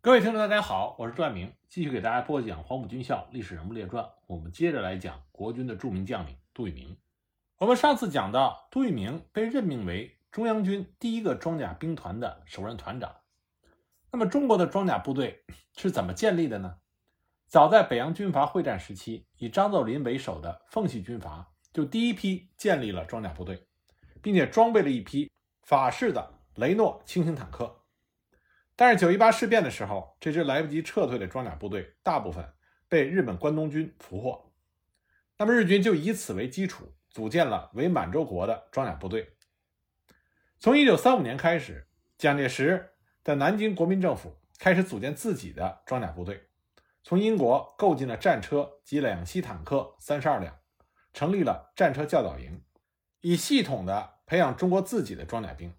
各位听众，大家好，我是段明，继续给大家播讲《黄埔军校历史人物列传》。我们接着来讲国军的著名将领杜聿明。我们上次讲到，杜聿明被任命为中央军第一个装甲兵团的首任团长。那么，中国的装甲部队 是怎么建立的呢？早在北洋军阀会战时期，以张作霖为首的奉系军阀就第一批建立了装甲部队，并且装备了一批法式的雷诺轻型坦克。但是九一八事变的时候，这支来不及撤退的装甲部队大部分被日本关东军俘获。那么日军就以此为基础，组建了伪满洲国的装甲部队。从一九三五年开始，蒋介石的南京国民政府开始组建自己的装甲部队，从英国购进了战车及两栖坦克三十二辆，成立了战车教导营，以系统的培养中国自己的装甲兵。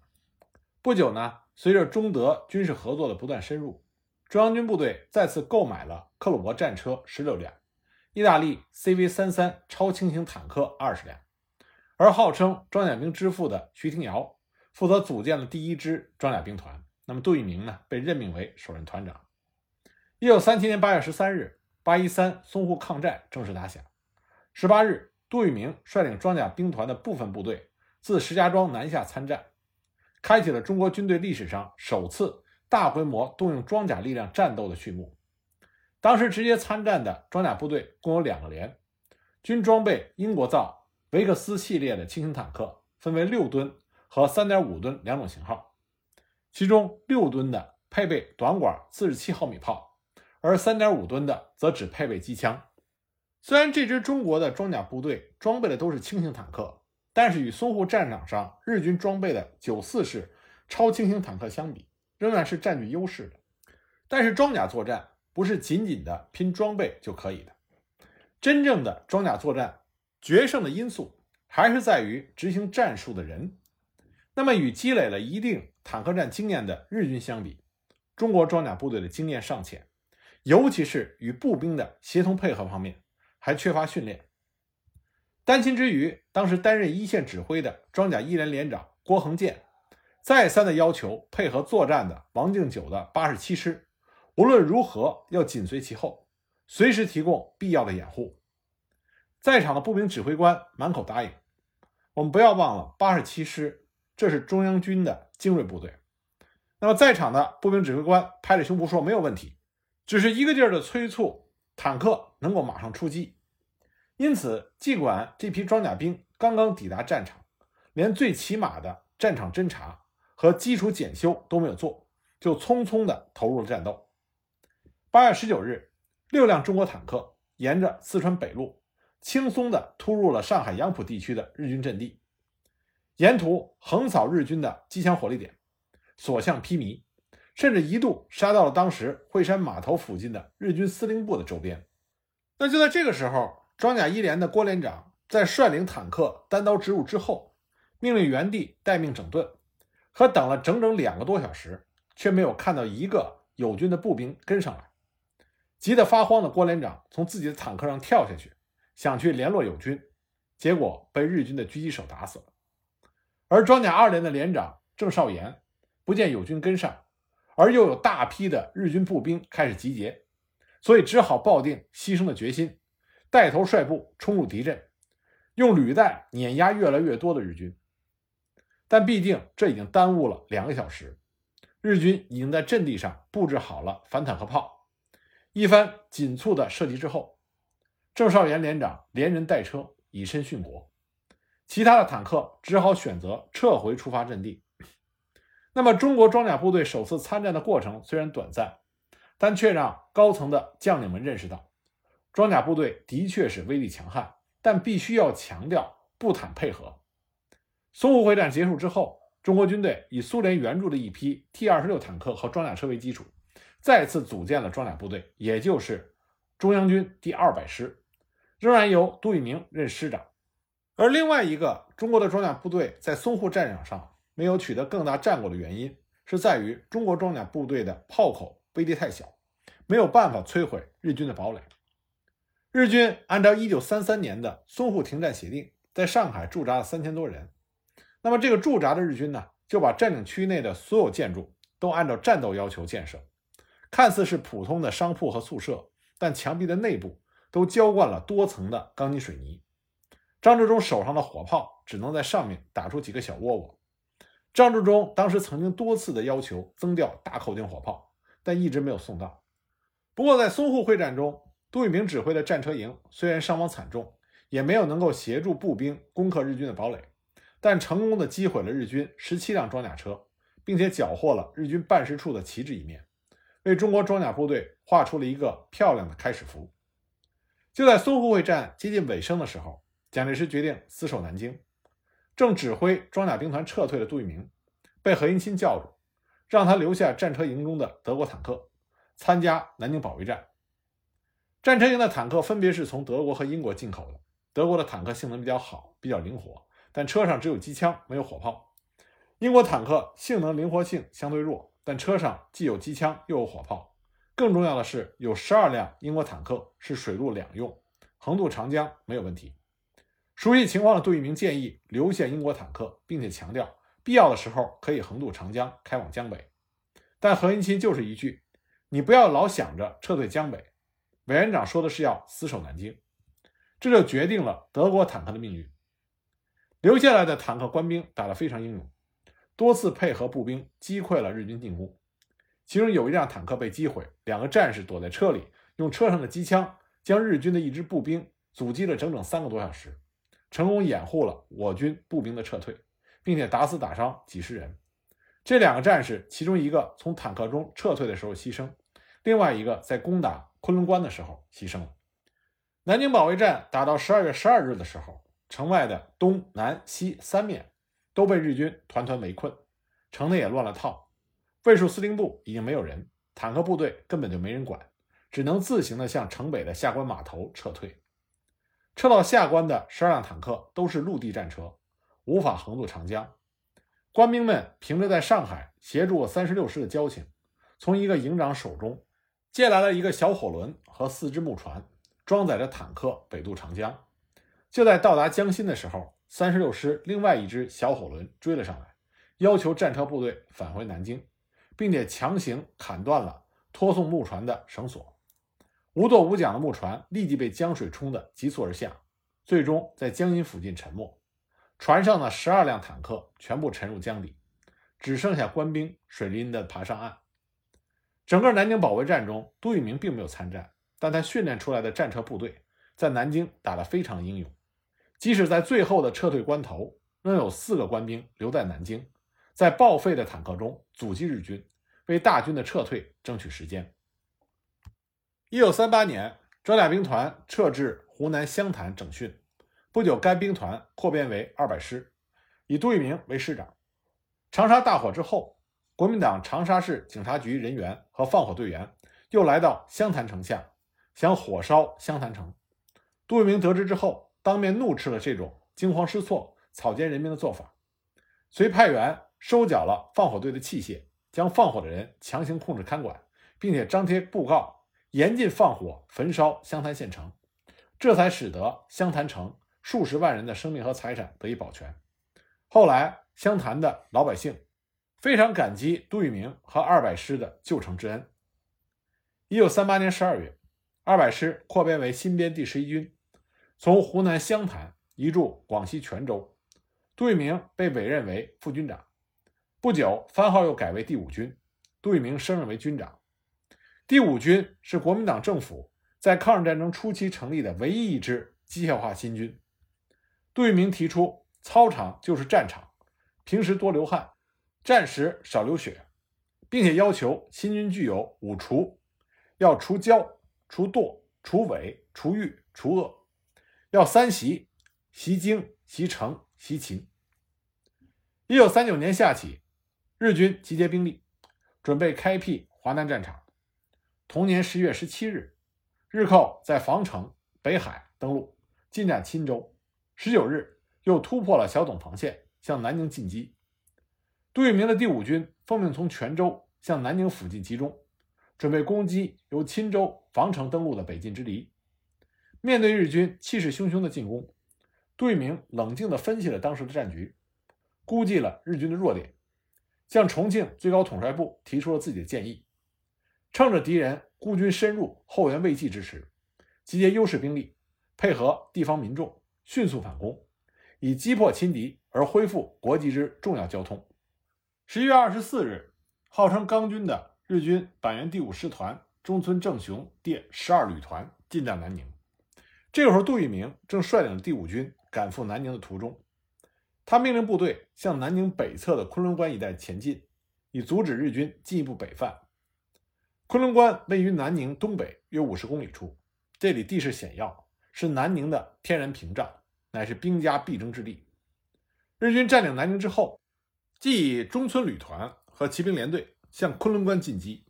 不久呢。随着中德军事合作的不断深入，中央军部队再次购买了克虏伯战车十六辆，意大利 CV 三三超轻型坦克二十辆，而号称装甲兵之父的徐廷瑶负责组建了第一支装甲兵团。那么杜聿明呢，被任命为首任团长。一九三七年八月十三日，八一三淞沪抗战正式打响。十八日，杜聿明率领装甲兵团的部分部队自石家庄南下参战。开启了中国军队历史上首次大规模动用装甲力量战斗的序幕。当时直接参战的装甲部队共有两个连，均装备英国造维克斯系列的轻型坦克，分为六吨和三点五吨两种型号。其中六吨的配备短管四十七毫米炮，而三点五吨的则只配备机枪。虽然这支中国的装甲部队装备的都是轻型坦克。但是与淞沪战场上日军装备的九四式超轻型坦克相比，仍然是占据优势的。但是装甲作战不是仅仅的拼装备就可以的，真正的装甲作战决胜的因素还是在于执行战术的人。那么与积累了一定坦克战经验的日军相比，中国装甲部队的经验尚浅，尤其是与步兵的协同配合方面还缺乏训练。担心之余，当时担任一线指挥的装甲一连连长郭恒建，再三的要求配合作战的王敬久的八十七师，无论如何要紧随其后，随时提供必要的掩护。在场的步兵指挥官满口答应。我们不要忘了，八十七师这是中央军的精锐部队。那么在场的步兵指挥官拍着胸脯说没有问题，只是一个劲儿的催促坦克能够马上出击。因此，尽管这批装甲兵刚刚抵达战场，连最起码的战场侦察和基础检修都没有做，就匆匆地投入了战斗。八月十九日，六辆中国坦克沿着四川北路，轻松地突入了上海杨浦地区的日军阵地，沿途横扫日军的机枪火力点，所向披靡，甚至一度杀到了当时惠山码头附近的日军司令部的周边。那就在这个时候。装甲一连的郭连长在率领坦克单刀直入之后，命令原地待命整顿，可等了整整两个多小时，却没有看到一个友军的步兵跟上来。急得发慌的郭连长从自己的坦克上跳下去，想去联络友军，结果被日军的狙击手打死了。而装甲二连的连长郑少岩不见友军跟上，而又有大批的日军步兵开始集结，所以只好抱定牺牲的决心。带头率部冲入敌阵，用履带碾压越来越多的日军。但毕竟这已经耽误了两个小时，日军已经在阵地上布置好了反坦克炮。一番紧促的射击之后，郑少岩连长连人带车以身殉国，其他的坦克只好选择撤回出发阵地。那么，中国装甲部队首次参战的过程虽然短暂，但却让高层的将领们认识到。装甲部队的确是威力强悍，但必须要强调步坦配合。淞沪会战结束之后，中国军队以苏联援助的一批 T 二十六坦克和装甲车为基础，再次组建了装甲部队，也就是中央军第二百师，仍然由杜聿明任师长。而另外一个中国的装甲部队在淞沪战场上没有取得更大战果的原因，是在于中国装甲部队的炮口威力太小，没有办法摧毁日军的堡垒。日军按照1933年的淞沪停战协定，在上海驻扎了三千多人。那么，这个驻扎的日军呢，就把占领区内的所有建筑都按照战斗要求建设，看似是普通的商铺和宿舍，但墙壁的内部都浇灌了多层的钢筋水泥。张治中手上的火炮只能在上面打出几个小窝窝。张治中当时曾经多次的要求增调大口径火炮，但一直没有送到。不过，在淞沪会战中，杜聿明指挥的战车营虽然伤亡惨重，也没有能够协助步兵攻克日军的堡垒，但成功的击毁了日军十七辆装甲车，并且缴获了日军办事处的旗帜一面，为中国装甲部队画出了一个漂亮的开始符。就在淞沪会战接近尾声的时候。蒋介石决定死守南京，正指挥装甲兵团撤退的杜聿明被何应钦叫住，让他留下战车营中的德国坦克，参加南京保卫战。战车营的坦克分别是从德国和英国进口的。德国的坦克性能比较好，比较灵活，但车上只有机枪，没有火炮。英国坦克性能灵活性相对弱，但车上既有机枪又有火炮。更重要的是，有十二辆英国坦克是水陆两用，横渡长江没有问题。熟悉情况的杜聿明建议留下英国坦克，并且强调必要的时候可以横渡长江，开往江北。但何应钦就是一句：“你不要老想着撤退江北。”委员长说的是要死守南京，这就决定了德国坦克的命运。留下来的坦克官兵打得非常英勇，多次配合步兵击溃了日军进攻。其中有一辆坦克被击毁，两个战士躲在车里，用车上的机枪将日军的一支步兵阻击了整整三个多小时。成功掩护了我军步兵的撤退，并且打死打伤几十人。这两个战士，其中一个从坦克中撤退的时候牺牲，另外一个在攻打昆仑关的时候牺牲了。南京保卫战打到十二月十二日的时候，城外的东南西三面都被日军团团围困，城内也乱了套。卫戍司令部已经没有人，坦克部队根本就没人管，只能自行的向城北的下关码头撤退。撤到下关的十二辆坦克都是陆地战车，无法横渡长江。官兵们凭着在上海协助三十六师的交情，从一个营长手中借来了一个小火轮和四只木船，装载着坦克北渡长江。就在到达江心的时候，三十六师另外一只小火轮追了上来，要求战车部队返回南京，并且强行砍断了拖送木船的绳索。无舵无桨的木船立即被江水冲得急速而下，最终在江阴附近沉没。船上的十二辆坦克全部沉入江底，只剩下官兵水淋的爬上岸。整个南京保卫战中，杜聿明并没有参战，但他训练出来的战车部队在南京打得非常英勇。即使在最后的撤退关头，仍有四个官兵留在南京，在报废的坦克中阻击日军，为大军的撤退争取时间。一九三八年，装甲兵团撤至湖南湘潭整训。不久，该兵团扩编为二百师，以杜聿明为师长。长沙大火之后，国民党长沙市警察局人员和放火队员又来到湘潭城下，想火烧湘潭城。杜聿明得知之后，当面怒斥了这种惊慌失措、草菅人命的做法，遂派员收缴了放火队的器械，将放火的人强行控制看管，并且张贴布告。严禁放火焚烧湘潭县城，这才使得湘潭城数十万人的生命和财产得以保全。后来，湘潭的老百姓非常感激杜聿明和二百师的救城之恩。一九三八年十二月，二百师扩编为新编第十一军，从湖南湘潭移驻广西全州，杜聿明被委任为副军长。不久，番号又改为第五军，杜聿明升任为军长。第五军是国民党政府在抗日战争初期成立的唯一一支机械化新军。杜聿明提出，操场就是战场，平时多流汗，战时少流血，并且要求新军具有五除：要除骄、除惰、除伪、除欲、除恶；要三习：习精、习诚、习勤。一九三九年夏起，日军集结兵力，准备开辟华南战场。同年十月十七日，日寇在防城、北海登陆，进占钦州。十九日，又突破了小董防线，向南京进击。杜聿明的第五军奉命从泉州向南宁附近集中，准备攻击由钦州、防城登陆的北进之敌。面对日军气势汹汹的进攻，杜聿明冷静地分析了当时的战局，估计了日军的弱点，向重庆最高统帅部提出了自己的建议。趁着敌人孤军深入、后援未继之时，集结优势兵力，配合地方民众，迅速反攻，以击破侵敌而恢复国际之重要交通。十一月二十四日，号称钢军的日军板垣第五师团中村正雄第十二旅团进占南宁。这个时候，杜聿明正率领第五军赶赴南宁的途中，他命令部队向南宁北侧的昆仑关一带前进，以阻止日军进一步北犯。昆仑关位于南宁东北约五十公里处，这里地势险要，是南宁的天然屏障，乃是兵家必争之地。日军占领南宁之后，即以中村旅团和骑兵联队向昆仑关进击。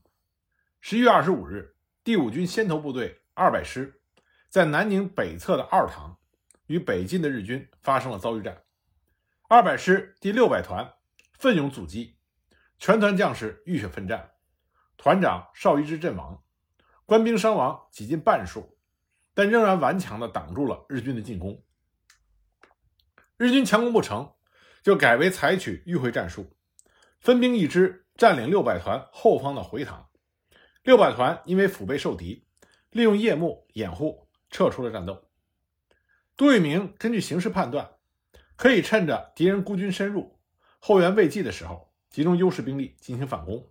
十一月二十五日，第五军先头部队二百师。在南宁北侧的二塘，与北进的日军发生了遭遇战。二百师第六百团奋勇阻击，全团将士浴血奋战，团长邵一之阵亡，官兵伤亡几近半数，但仍然顽强地挡住了日军的进攻。日军强攻不成就改为采取迂回战术，分兵一支占领六百团后方的回塘。六百团因为腹背受敌，利用夜幕掩护。撤出了战斗。杜聿明根据形势判断，可以趁着敌人孤军深入、后援未继的时候，集中优势兵力进行反攻。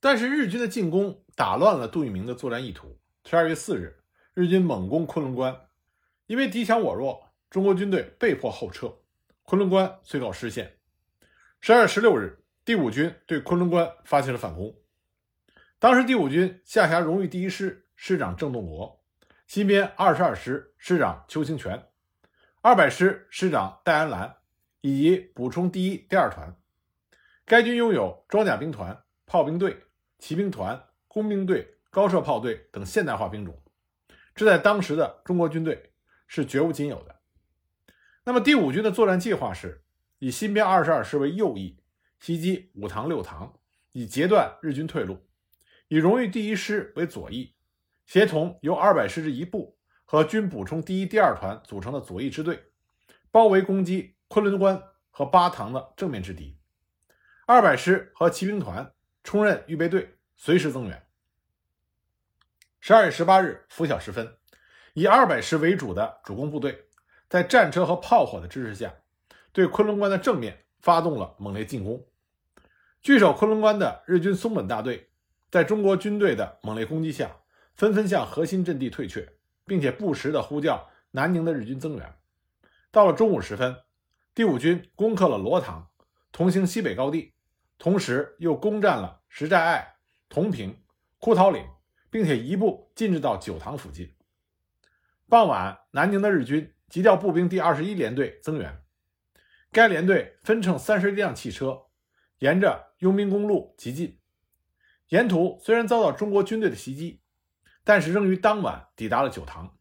但是日军的进攻打乱了杜聿明的作战意图。十二月四日，日军猛攻昆仑关，因为敌强我弱，中国军队被迫后撤，昆仑关遂告失陷。十二月十六日，第五军对昆仑关发起了反攻。当时第五军下辖荣誉第一师师长郑洞国。新编二十二师师长邱清泉，二百师师长戴安澜，以及补充第一、第二团。该军拥有装甲兵团、炮兵队、骑兵团、工兵队、高射炮队等现代化兵种，这在当时的中国军队是绝无仅有的。那么第五军的作战计划是以新编二十二师为右翼，袭击五塘、六塘，以截断日军退路；以荣誉第一师为左翼。协同由二百师之一部和军补充第一、第二团组成的左翼支队，包围攻击昆仑关和巴塘的正面之敌。二百师和骑兵团充任预备队，随时增援。十二月十八日拂晓时分，以二百师为主的主攻部队，在战车和炮火的支持下，对昆仑关的正面发动了猛烈进攻。据守昆仑关的日军松本大队，在中国军队的猛烈攻击下。纷纷向核心阵地退却，并且不时地呼叫南宁的日军增援。到了中午时分，第五军攻克了罗塘、同行西北高地，同时又攻占了石寨隘、同平、枯桃岭，并且一步进至到九塘附近。傍晚，南宁的日军急调步兵第二十一联队增援，该联队分乘三十一辆汽车，沿着佣兵公路急进。沿途虽然遭到中国军队的袭击。但是仍于当晚抵达了九塘，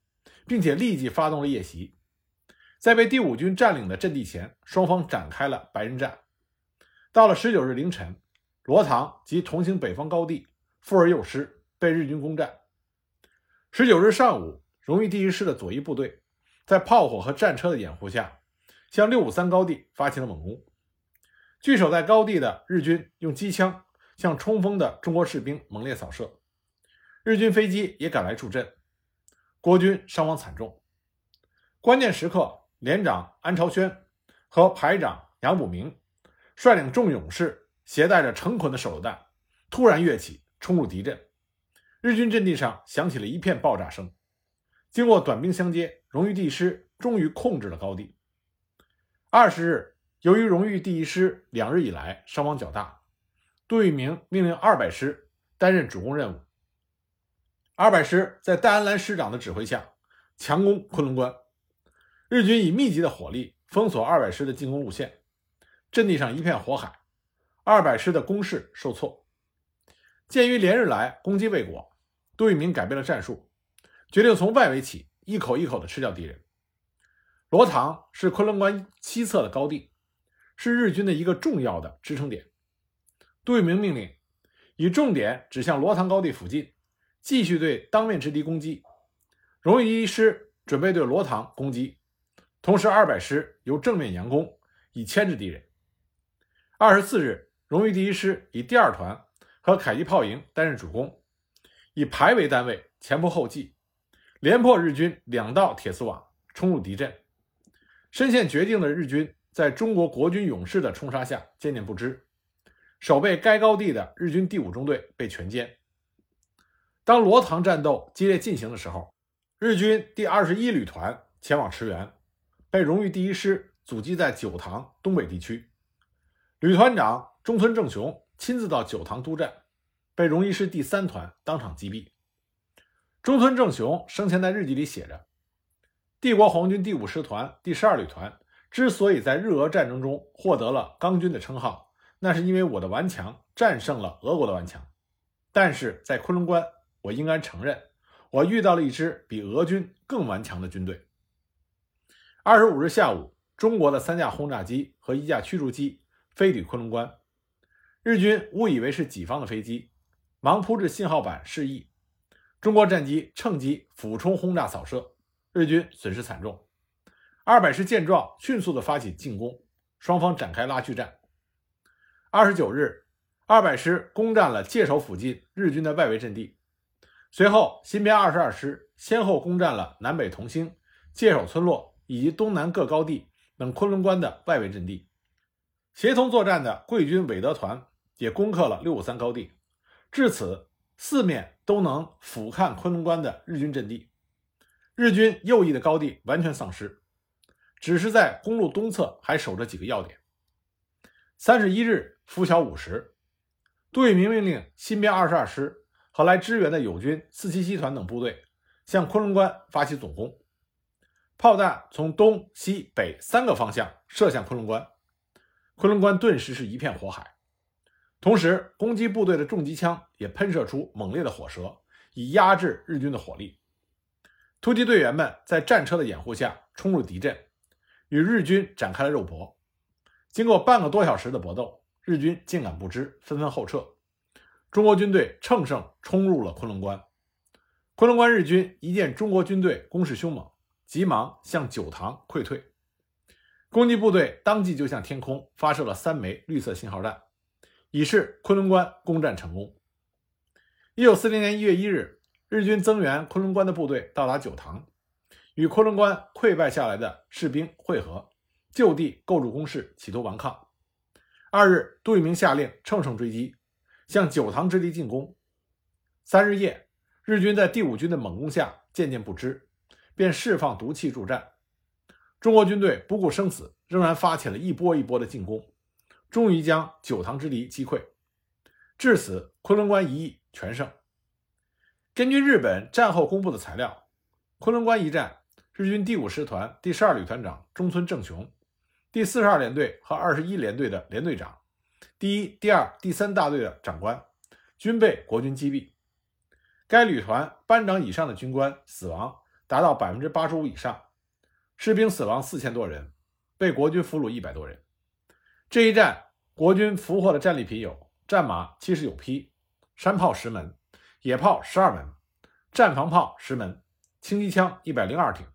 并且立即发动了夜袭，在被第五军占领的阵地前，双方展开了白刃战。到了十九日凌晨，罗塘及同行北方高地富而又失，被日军攻占。十九日上午，荣誉第一师的左翼部队在炮火和战车的掩护下，向六五三高地发起了猛攻。据守在高地的日军用机枪向冲锋的中国士兵猛烈扫射。日军飞机也赶来助阵，国军伤亡惨重。关键时刻，连长安朝轩和排长杨补明率领众勇士，携带着成捆的手榴弹，突然跃起，冲入敌阵。日军阵地上响起了一片爆炸声。经过短兵相接，荣誉第一师终于控制了高地。二十日，由于荣誉第一师两日以来伤亡较大，杜聿明命令二百师担任主攻任务。二百师在戴安澜师长的指挥下强攻昆仑关，日军以密集的火力封锁二百师的进攻路线，阵地上一片火海，二百师的攻势受挫。鉴于连日来攻击未果，杜聿明改变了战术，决定从外围起，一口一口地吃掉敌人。罗塘是昆仑关西侧的高地，是日军的一个重要的支撑点。杜聿明命令以重点指向罗塘高地附近。继续对当面之敌攻击，荣誉第一师准备对罗塘攻击，同时二百师由正面佯攻，以牵制敌人。二十四日，荣誉第一师以第二团和迫击炮营担任主攻，以排为单位前仆后继，连破日军两道铁丝网，冲入敌阵。身陷绝境的日军，在中国国军勇士的冲杀下渐渐不支，守备该高地的日军第五中队被全歼。当罗塘战斗激烈进行的时候，日军第二十一旅团前往驰援，被荣誉第一师阻击在九塘东北地区。旅团长中村正雄亲自到九塘督战。被荣誉师第三团当场击毙。中村正雄生前在日记里写着：“帝国皇军第五师团第十二旅团之所以在日俄战争中获得了钢军的称号，那是因为我的顽强战胜了俄国的顽强。但是在昆仑关，我应该承认，我遇到了一支比俄军更顽强的军队。”二十五日下午，中国的三架轰炸机和一架驱逐机飞抵昆仑关，日军误以为是己方的飞机。忙扑至信号板示意，中国战机趁机俯冲轰炸扫射，日军损失惨重。二百师见状，迅速的发起进攻，双方展开拉锯战。二十九日，二百师攻占了界首附近日军的外围阵地，随后新编二十二师先后攻占了南北同心、界首村落以及东南各高地等昆仑关的外围阵地。协同作战的桂军伪德团也攻克了六五三高地。至此，四面都能俯瞰昆仑关的日军阵地，日军右翼的高地完全丧失，只是在公路东侧还守着几个要点。三十一日拂晓五时，杜聿明命令新编二十二师和来支援的友军四七七团等部队向昆仑关发起总攻，炮弹从东西北三个方向射向昆仑关，昆仑关顿时是一片火海。同时，攻击部队的重机枪也喷射出猛烈的火舌，以压制日军的火力。突击队员们在战车的掩护下冲入敌阵，与日军展开了肉搏。经过半个多小时的搏斗，日军竟敢不支，纷纷后撤。中国军队乘胜冲入了昆仑关。昆仑关日军一见中国军队攻势凶猛，急忙向九塘溃退。攻击部队当即就向天空发射了三枚绿色信号弹。以示昆仑关攻占成功。一九四零年一月一日，日军增援昆仑关的部队到达九塘，与昆仑关溃败下来的士兵会合，就地构筑工事，企图顽抗。二日，杜聿明下令乘胜追击，向九塘之地进攻。三日夜，日军在第五军的猛攻下渐渐不支，便释放毒气助战。中国军队不顾生死，仍然发起了一波一波的进攻。终于将九塘之敌击溃，至此昆仑关一役全胜。根据日本战后公布的材料，昆仑关一战，日军第五师团第十二旅团长中村正雄、第四十二联队和二十一联队的联队长、第一、第二、第三大队的长官均被国军击毙。该旅团班长以上的军官死亡达到百分之八十五以上，士兵死亡四千多人，被国军俘虏一百多人。这一战，国军俘获的战利品有战马七十九匹、山炮十门、野炮十二门、战防炮十门、轻机枪一百零二挺、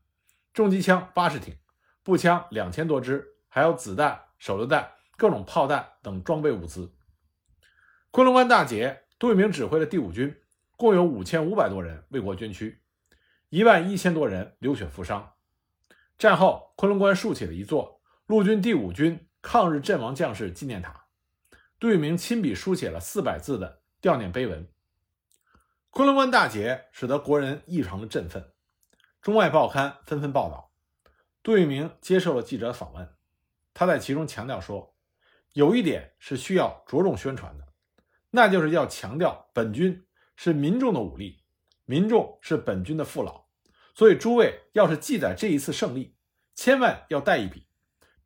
重机枪八十挺、步枪两千多支，还有子弹、手榴弹、各种炮弹等装备物资。昆仑关大捷，杜聿明指挥的第五军共有五千五百多人为国捐躯，一万一千多人流血负伤。战后，昆仑关竖起了一座陆军第五军。抗日阵亡将士纪念塔，杜聿明亲笔书写了四百字的悼念碑文。昆仑关大捷使得国人异常的振奋，中外报刊纷纷报道。杜聿明接受了记者访问，他在其中强调说：“有一点是需要着重宣传的，那就是要强调本军是民众的武力，民众是本军的父老。所以诸位要是记载这一次胜利，千万要带一笔，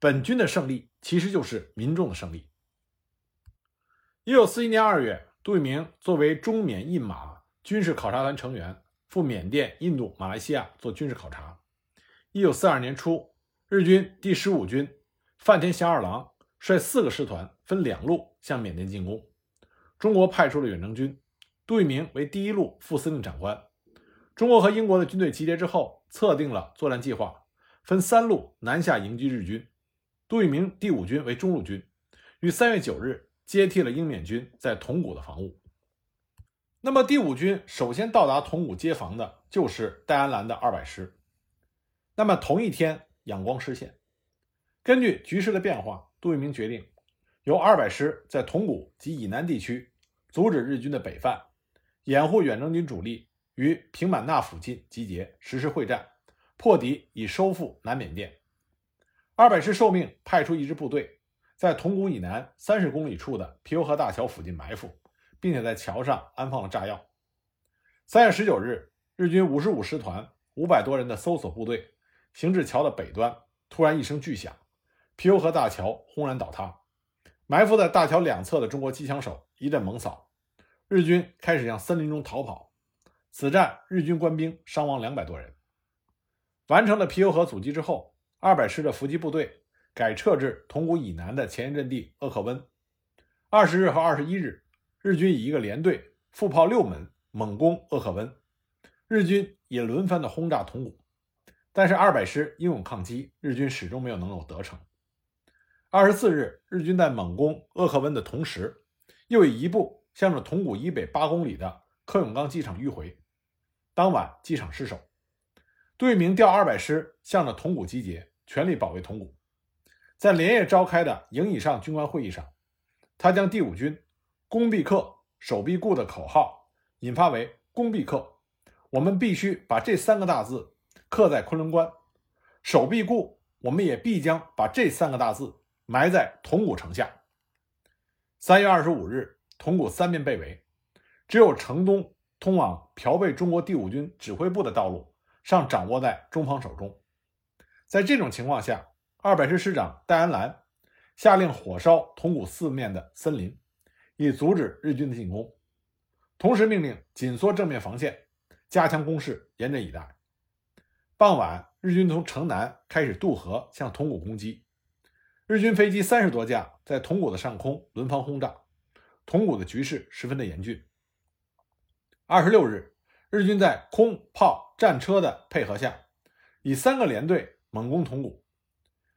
本军的胜利。”其实就是民众的胜利。一九四一年二月，杜聿明作为中缅印马军事考察团成员赴缅甸、印度、马来西亚做军事考察。一九四二年初，日军第十五军范田祥二郎率四个师团分两路向缅甸进攻，中国派出了远征军，杜聿明为第一路副司令长官。中国和英国的军队集结之后，测定了作战计划，分三路南下迎击日军。杜聿明第五军为中路军，于三月九日接替了英缅军在铜鼓的防务。那么第五军首先到达铜鼓接防的就是戴安澜的二百师。那么同一天，仰光失陷。根据局势的变化，杜聿明决定由二百师在铜鼓及以南地区阻止日军的北犯，掩护远征军主力于平满纳附近集结，实施会战，破敌以收复南缅甸。二百师受命派出一支部队，在铜鼓以南三十公里处的皮尤河大桥附近埋伏。并且在桥上安放了炸药。三月十九日，日军五十五师团五百多人的搜索部队行至桥的北端，突然一声巨响，皮尤河大桥轰然倒塌。埋伏在大桥两侧的中国机枪手一阵猛扫，日军开始向森林中逃跑。此战，日军官兵伤亡两百多人。完成了皮尤河阻击之后，二百师的伏击部队改撤至铜鼓以南的前沿阵地鄂克温。二十日和二十一日。日军以一个连队副炮六门猛攻鄂克温，日军也轮番的轰炸铜鼓，但是二百师英勇抗击，日军始终没有能够得逞。二十四日，日军在猛攻鄂克温的同时，又以一部向着铜鼓以北八公里的柯永刚机场迂回，当晚机场失守。杜聿明调二百师向着铜鼓集结，全力保卫铜鼓。在连夜召开的营以上军官会议上，他将第五军。攻必克，守必固的口号引发为攻必克，我们必须把这三个大字刻在昆仑关；守必固，我们也必将把这三个大字埋在铜鼓城下。三月二十五日，铜鼓三面被围，只有城东通往朴贝中国第五军指挥部的道路尚掌握在中方手中。在这种情况下，二百师师长戴安澜下令火烧铜鼓四面的森林。以阻止日军的进攻，同时命令紧缩正面防线，加强攻势，严阵以待。傍晚，日军从城南开始渡河向铜鼓攻击，日军飞机三十多架在铜鼓的上空轮番轰炸，铜鼓的局势十分的严峻。二十六日，日军在空炮战车的配合下，以三个连队猛攻铜鼓，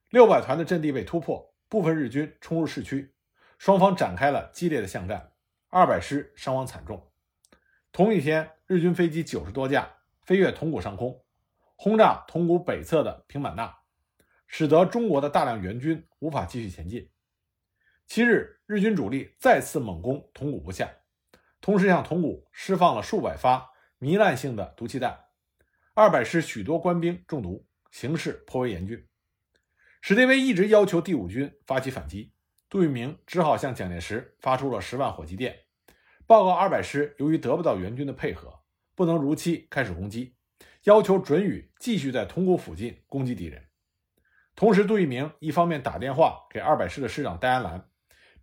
六百团的阵地被突破，部分日军冲入市区。双方展开了激烈的巷战，二百师伤亡惨重。同一天，日军飞机九十多架飞越铜鼓上空，轰炸铜鼓北侧的平满纳，使得中国的大量援军无法继续前进。七日，日军主力再次猛攻铜鼓不下，同时向铜鼓释放了数百发糜烂性的毒气弹，二百师许多官兵中毒，形势颇为严峻。史迪威一直要求第五军发起反击。杜聿明只好向蒋介石发出了十万火急电，报告二百师由于得不到援军的配合，不能如期开始攻击，要求准予继续在铜鼓附近攻击敌人。同时，杜聿明一方面打电话给二百师的师长戴安澜，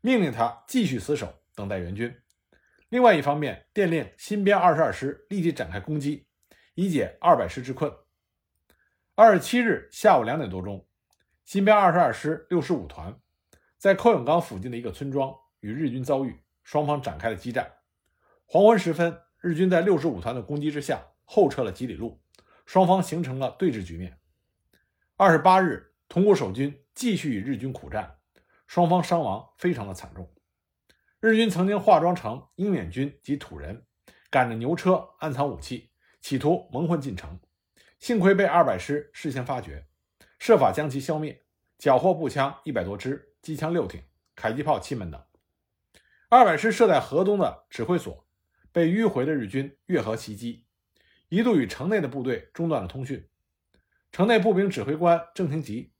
命令他继续死守，等待援军；另外一方面电令新编二十二师立即展开攻击，以解二百师之困。二十七日下午两点多钟，新编二十二师六十五团。在寇永刚附近的一个村庄与日军遭遇，双方展开了激战。黄昏时分，日军在六十五团的攻击之下后撤了几里路，双方形成了对峙局面。二十八日，铜鼓守军继续与日军苦战，双方伤亡非常的惨重。日军曾经化妆成英缅军及土人，赶着牛车暗藏武器，企图蒙混进城。幸亏被二百师事先发觉，设法将其消灭，缴获步枪一百多支。机枪六挺，迫击炮七门等。二百师设在河东的指挥所被迂回的日军越河袭击，一度与城内的部队中断了通讯。城内步兵指挥官郑廷吉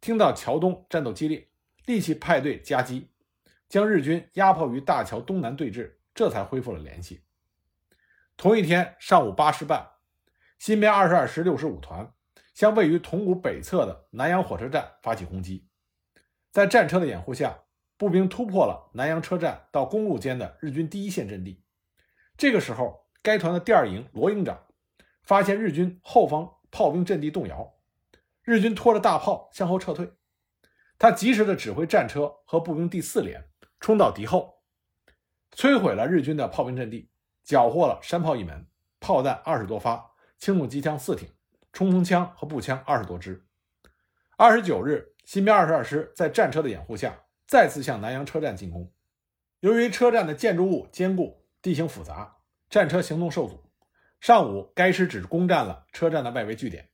听到桥东战斗激烈，立即派队夹击，将日军压迫于大桥东南对峙，这才恢复了联系。同一天上午八时半，新编二十二师六十五团向位于铜鼓北侧的南阳火车站发起攻击。在战车的掩护下，步兵突破了南阳车站到公路间的日军第一线阵地。这个时候，该团的第二营罗营长发现日军后方炮兵阵地动摇，日军拖着大炮向后撤退。他及时的指挥战车和步兵第四连冲到敌后，摧毁了日军的炮兵阵地，缴获了山炮一门、炮弹二十多发、轻重机枪四挺、冲锋枪和步枪二十多支。二十九日。新编二十二师在战车的掩护下，再次向南阳车站进攻。由于车站的建筑物坚固，地形复杂，战车行动受阻。上午，该师只攻占了车站的外围据点。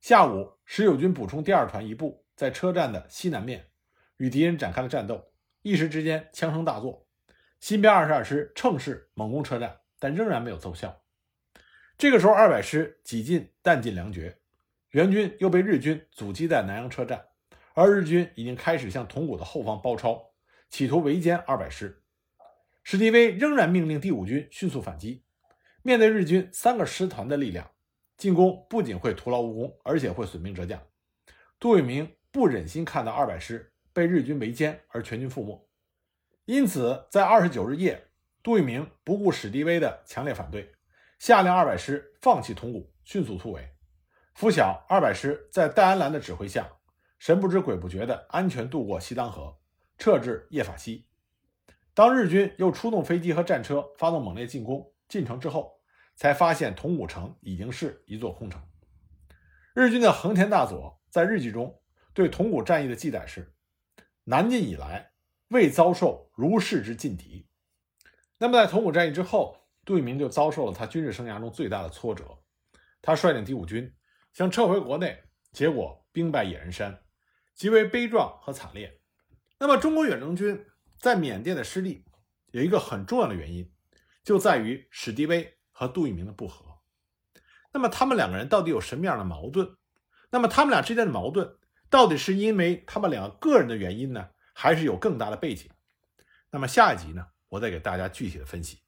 下午，十九军补充第二团一部在车站的西南面与敌人展开了战斗，一时之间枪声大作。新编二十二师乘势猛攻车站，但仍然没有奏效。这个时候，二百师几近弹尽粮绝，援军又被日军阻击在南阳车站，而日军已经开始向铜鼓的后方包抄，企图围歼二百师。史迪威仍然命令第五军迅速反击。面对日军三个师团的力量，进攻不仅会徒劳无功，而且会损兵折将。杜聿明不忍心看到二百师被日军围歼而全军覆没，因此在二十九日夜，杜聿明不顾史迪威的强烈反对。下令二百师放弃铜鼓，迅速突围。拂晓，二百师在戴安澜的指挥下，神不知鬼不觉地安全渡过西当河，撤至叶法西。当日军又出动飞机和战车发动猛烈进攻，进城之后，才发现铜鼓城已经是一座空城。日军的横田大佐在日记中对铜鼓战役的记载是：“南进以来，未遭受如是之劲敌。”那么，在铜鼓战役之后。杜聿明就遭受了他军事生涯中最大的挫折，他率领第五军想撤回国内，结果兵败野人山，极为悲壮和惨烈。那么，中国远征军在缅甸的失利有一个很重要的原因，就在于史迪威和杜聿明的不和。那么，他们两个人到底有什么样的矛盾？那么，他们俩之间的矛盾到底是因为他们两个个人的原因呢，还是有更大的背景？那么，下一集呢，我再给大家具体的分析。